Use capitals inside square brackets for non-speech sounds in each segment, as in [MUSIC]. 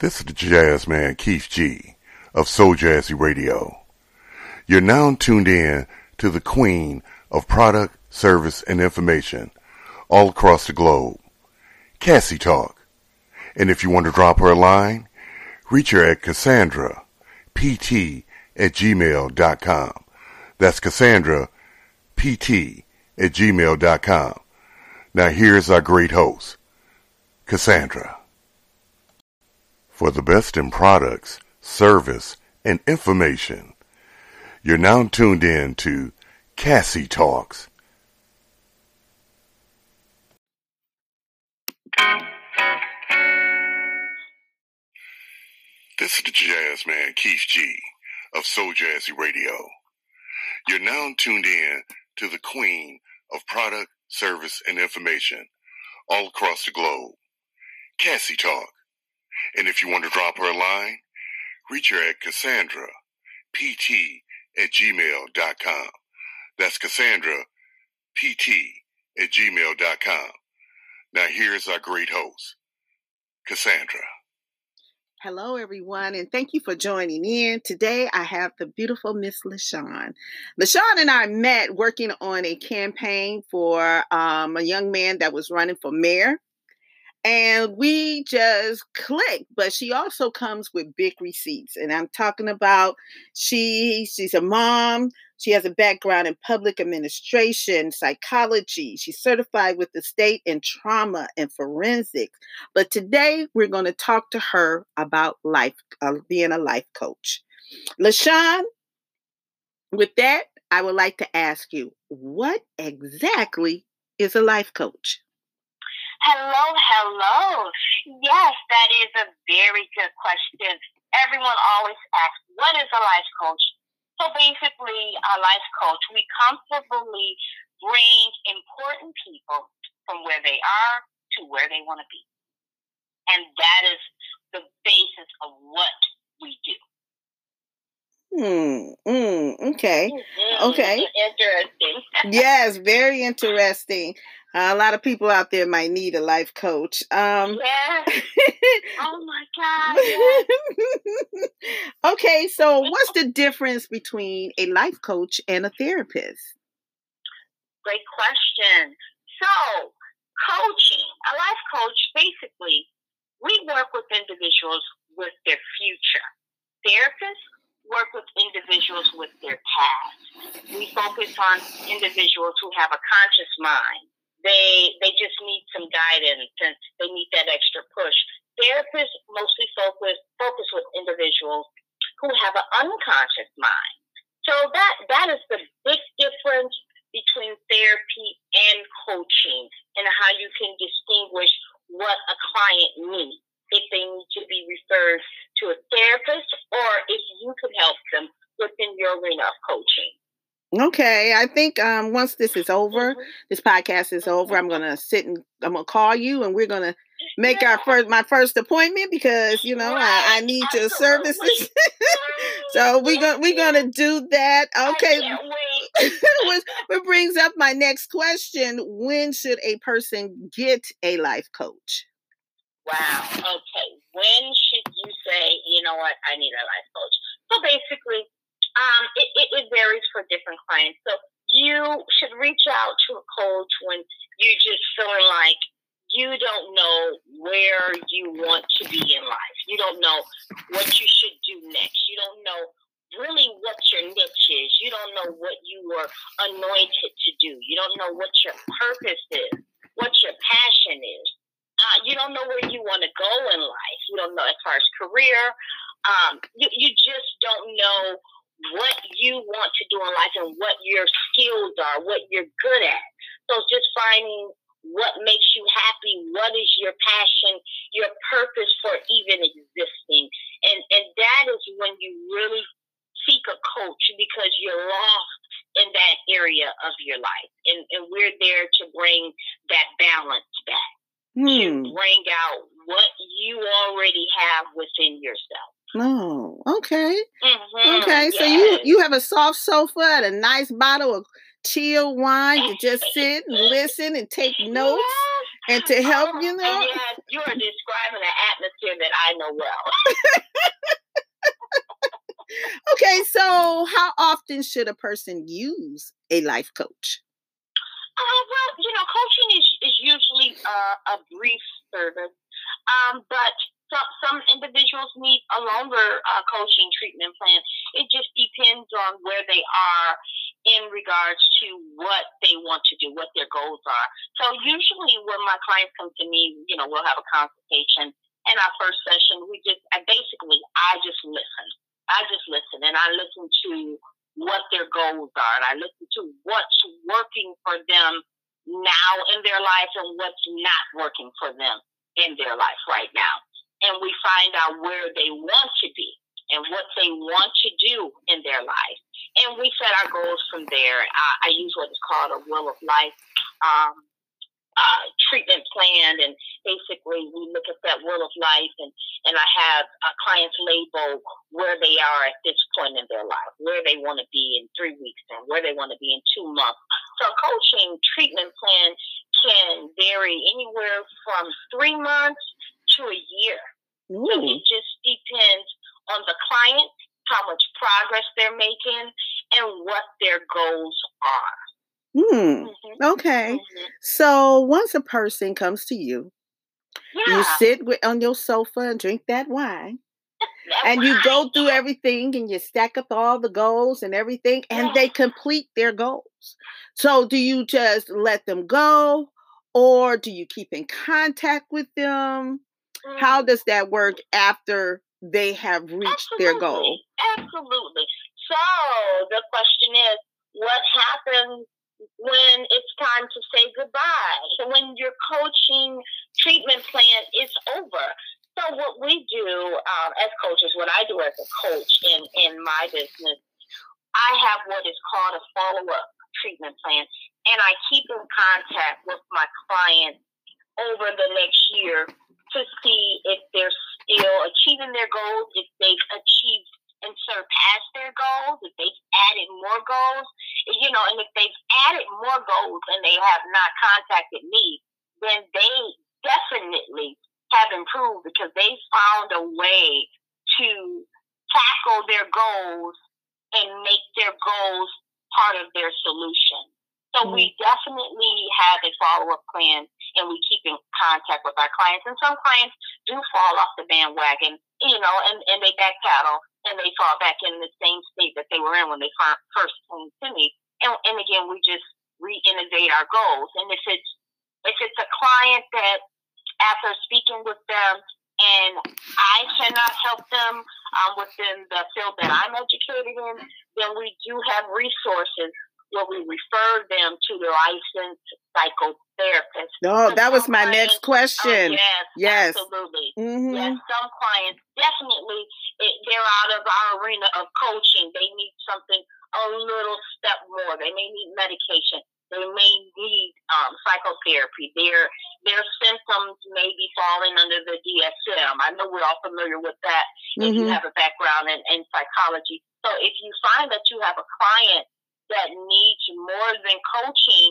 This is the jazz man Keith G of Soul Jazzy Radio. You're now tuned in to the queen of product, service, and information all across the globe, Cassie Talk. And if you want to drop her a line, reach her at Cassandra, pt at gmail.com. That's Cassandra, pt at gmail.com. Now here's our great host, Cassandra. For the best in products, service, and information, you're now tuned in to Cassie Talks. This is the jazz man Keith G of Soul Jazzy Radio. You're now tuned in to the queen of product, service, and information all across the globe, Cassie Talk. And if you want to drop her a line, reach her at Cassandra, pt at gmail.com. That's Cassandra, pt at gmail.com. Now here's our great host, Cassandra. Hello, everyone, and thank you for joining in. Today, I have the beautiful Miss LaShawn. LaShawn and I met working on a campaign for um, a young man that was running for mayor and we just click but she also comes with big receipts and i'm talking about she she's a mom she has a background in public administration psychology she's certified with the state in trauma and forensics but today we're going to talk to her about life uh, being a life coach. Lashawn with that i would like to ask you what exactly is a life coach Hello, hello. Yes, that is a very good question. Everyone always asks, what is a life coach? So basically, a life coach, we comfortably bring important people from where they are to where they want to be. And that is the basis of what we do. Hmm. Mm, okay. Mm-hmm. Okay. Interesting. [LAUGHS] yes, very interesting. A lot of people out there might need a life coach. Um, yes. [LAUGHS] oh my God. Yes. [LAUGHS] okay, so what's the difference between a life coach and a therapist? Great question. So, coaching, a life coach, basically, we work with individuals with their future. Therapists work with individuals with their past. We focus on individuals who have a conscious mind they they just need some guidance and they need that extra push. Therapists mostly focus focus with individuals who have an unconscious mind. So that that is the big difference between therapy and coaching and how you can distinguish what a client needs if they need to be referred to a therapist or if you can help them within your arena of coaching. Okay, I think um, once this is over, this podcast is over, I'm gonna sit and I'm gonna call you, and we're gonna make our first my first appointment because you know I, I need your services. [LAUGHS] so we gonna we're gonna do that. Okay, I can't wait. [LAUGHS] which, which brings up my next question: When should a person get a life coach? Wow. Okay. When should you say, you know what, I need a life coach? So basically, um, it, it, it varies for different clients. So you should reach out to a coach when you just feeling like you don't know where you want to be in life. You don't know what you should do next. You don't know really what your niche is. You don't know what you were anointed to do. You don't know what your purpose is, what your passion is. Uh, you don't know where you want to go in life. You don't know as far as career. Um, you, you just don't know what you want to do in life and what your skills are, what you're good at. So it's just finding what makes you happy, what is your passion, your purpose for even existing. And and that is when you really seek a coach because you're lost in that area of your life. And and we're there to bring that balance back Hmm. to bring out what you already have within yourself. Oh, okay. Mhm, Okay, so you you have a soft sofa and a nice bottle of chilled wine to just [LAUGHS] sit and listen and take notes. and to help you know. yes, you are describing an atmosphere that I know well. [LAUGHS] okay, so how often should a person use a life coach? Uh, well, you know, coaching is, is usually uh, a brief service, um, but some, some individuals need a longer uh, coaching treatment plan. It just depends on where they are in regards to what they want to do, what their goals are. So usually when my clients come to me, you know, we'll have a consultation. In our first session, we just I basically I just listen. I just listen and I listen to what their goals are and I listen to what's working for them now in their life and what's not working for them in their life right now. And we find out where they want to be and what they want to do in their life. And we set our goals from there. I, I use what is called a wheel of life. Um, uh, treatment plan, and basically we look at that wheel of life, and and I have a clients label where they are at this point in their life, where they want to be in three weeks, and where they want to be in two months. So a coaching treatment plan can vary anywhere from three months to a year. Ooh. So it just depends on the client, how much progress they're making, and what their goals are. Hmm. Mm-hmm. Okay. Mm-hmm. So once a person comes to you, yeah. you sit with, on your sofa and drink that wine. [LAUGHS] and you go through everything and you stack up all the goals and everything and yeah. they complete their goals. So do you just let them go or do you keep in contact with them? Mm. How does that work after they have reached Absolutely. their goal? Absolutely. So the question is what happens when it's time to say goodbye, when your coaching treatment plan is over. So what we do um, as coaches, what I do as a coach in, in my business, I have what is called a follow-up treatment plan, and I keep in contact with my clients over the next year to see if they're still achieving their goals, if they've achieved and surpassed their goals, if they've added more goals, you know, and if they've added more goals and they have not contacted me, then they definitely have improved because they found a way to tackle their goals and make their goals part of their solution. So we definitely have a follow up plan and we keep in contact with our clients. And some clients do fall off the bandwagon, you know, and, and they backpedal and they fall back in the same state that they were in when they first came to me. And, and again, we just re-innovate our goals. And if it's if it's a client that after speaking with them and I cannot help them um, within the field that I'm educated in, then we do have resources where we refer them to the licensed psychotherapist. No, that was my clients, next question. Oh, yes, yes, absolutely. Mm-hmm. Yes, some clients definitely it, they're out of our arena of coaching. They need something a little step more. They may need medication. They may need um, psychotherapy. Their their symptoms may be falling under the DSM. I know we're all familiar with that if mm-hmm. you have a background in, in psychology. So if you find that you have a client that needs more than coaching,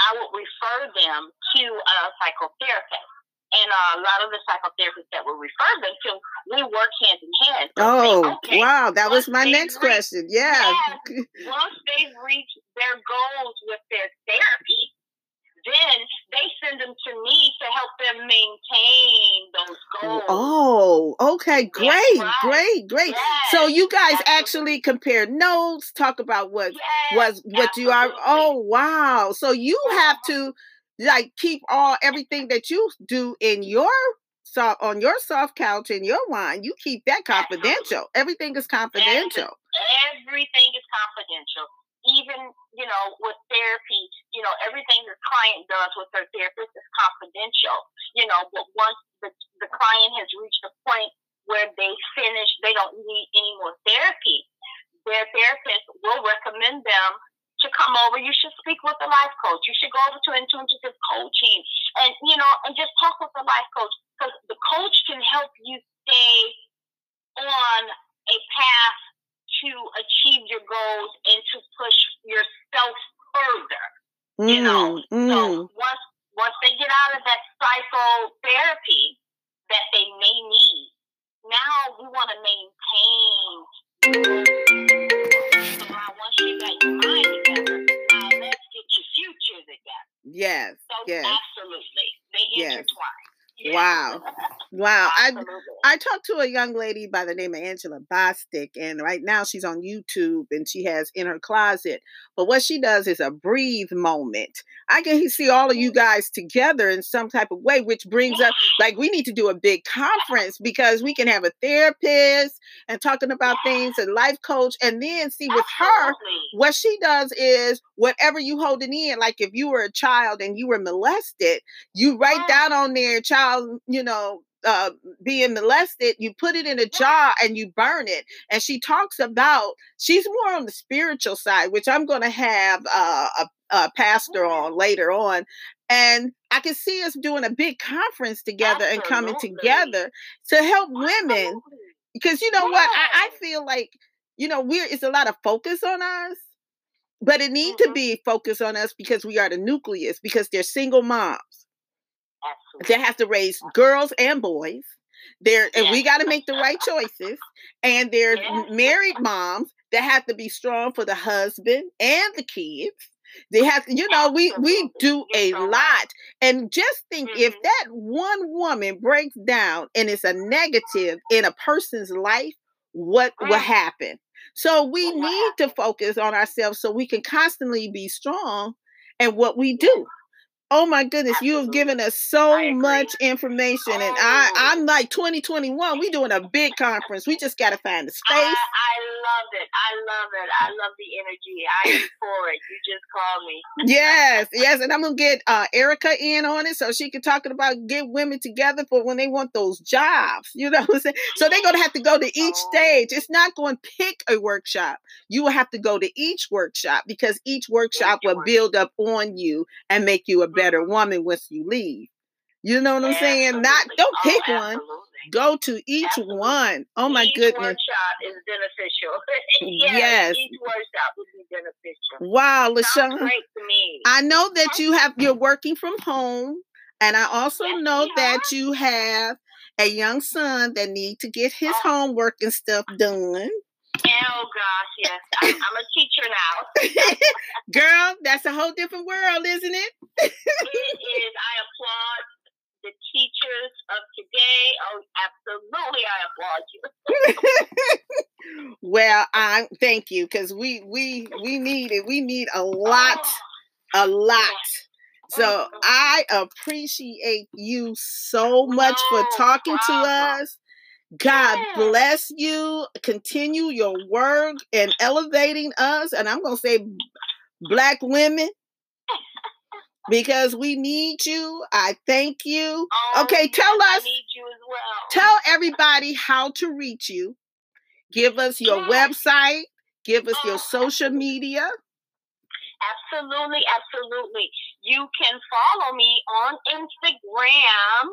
I would refer them to a psychotherapist. And a lot of the psychotherapists that will refer them to, we work hand in hand. oh, okay, wow. That was my next reach, question. Yeah. [LAUGHS] once they've reached their goals with their therapy, then they send them to me to help them maintain those goals. Oh, okay, great, right. great, great. Yes, so you guys absolutely. actually compare notes, talk about what yes, was what absolutely. you are. Oh, wow! So you have to like keep all everything that you do in your so on your soft couch in your wine. You keep that confidential. Absolutely. Everything is confidential. Everything is confidential even, you know, with therapy, you know, everything the client does with their therapist is confidential, you know, but once the, the client has reached a point where they finish, they don't need any more therapy, their therapist will recommend them to come over. You should speak with a life coach. You should go over to intuitive coaching and, you know, and just talk with the life coach because the coach can help you stay on a path to achieve your goals and to push yourself further. Mm, you know, mm. so once once they get out of that psychotherapy that they may need, now we want to maintain. So now once you got your mind together, now let's get your future together. Yes. So yes. absolutely, they Yes. intertwine. Yes. Wow. [LAUGHS] Wow. I Absolutely. I talked to a young lady by the name of Angela Bostick, and right now she's on YouTube and she has in her closet. But what she does is a breathe moment. I can see all of you guys together in some type of way, which brings up [GASPS] like we need to do a big conference because we can have a therapist and talking about things and life coach, and then see with her what she does is whatever you holding in, like if you were a child and you were molested, you write down on there, child, you know, uh, being molested, you put it in a jar and you burn it. And she talks about she's more on the spiritual side, which I'm going to have uh, a, a pastor on later on. And I can see us doing a big conference together and coming together to help women because you know what I, I feel like you know we're it's a lot of focus on us but it need to Mhm. be focused on us because we are the nucleus because they're single moms Absolutely. that have to raise girls and boys there and we got to make the right choices and [LAUGHS] there's Yes. married moms that have to be strong for the husband and the kids. They have to you know we we do a You're so right. lot and just think if Mhm. that one woman breaks down and it's a negative in a person's life what will happen? So we need to focus on ourselves so we can constantly be strong and what we do Oh my goodness, you have given us so much information, and I, Oh. I'm like 2021. We doing a big conference. We just got to find the space. I love it. I love it. I love the energy. I am for it. You just called me. Yes, yes, and I'm gonna get uh, Erica in on it so she can talk about get women together for when they want those jobs. You know what I'm saying? So they're gonna have to go to each Oh. stage. It's not going to pick a workshop. You will have to go to each workshop because each workshop Each will build up on you and make you a better woman once you leave. You know what I'm saying? Not don't Oh, pick one. absolutely. Go to each Absolutely. one. Oh my each goodness. workshop is beneficial. [LAUGHS] yes, Yes. Each workshop would be beneficial. Wow, LaShawn. great to me. I know that you have you're working from home, and I also Yes, know that you have a young son that need to get his Oh. homework and stuff done. Oh gosh, yes. I'm, I'm a teacher now. [LAUGHS] Girl, that's a whole different world, isn't it? it is. I applaud the teachers of today. Oh, absolutely, I applaud you. [LAUGHS] Well, I thank you because we we we need it. We need a lot, Oh, a lot. So Mhm. I appreciate you so much for No talking to us. God Yes. bless you. Continue your work and elevating us. And I'm going to say black women because we need you. I thank you. Oh, Okay, tell us- need you as well. Tell everybody how to reach you. Give us your Yes. website. Give us your Oh, social media. Absolutely, absolutely. You can follow me on Instagram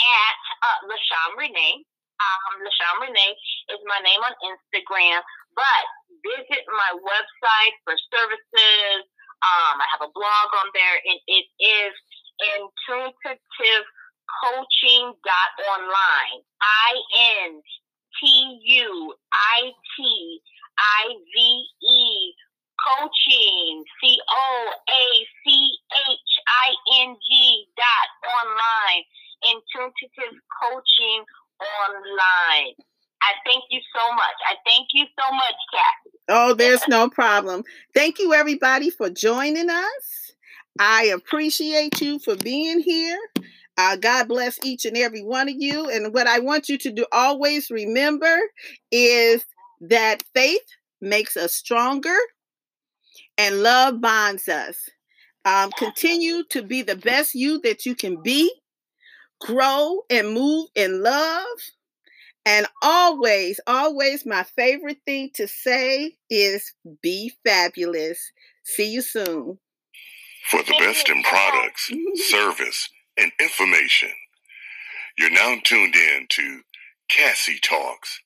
at uh, LaShawn Renee. Um, LaShawn Renee is my name on Instagram. But visit my website for services. Um, I have a blog on there, and it is intuitivecoaching.online. I N T U I T I V E coaching c o a c h i n g dot online intuitive coaching online i thank you so much i thank you so much Cassie Oh, there's no problem. Thank you, everybody, for joining us. I appreciate you for being here. Uh, God bless each and every one of you. And what I want you to do always remember is that faith makes us stronger and love bonds us. Um, continue to be the best you that you can be, grow and move in love. And always, always, my favorite thing to say is be fabulous. See you soon. For the best in products, service, and information, you're now tuned in to Cassie Talks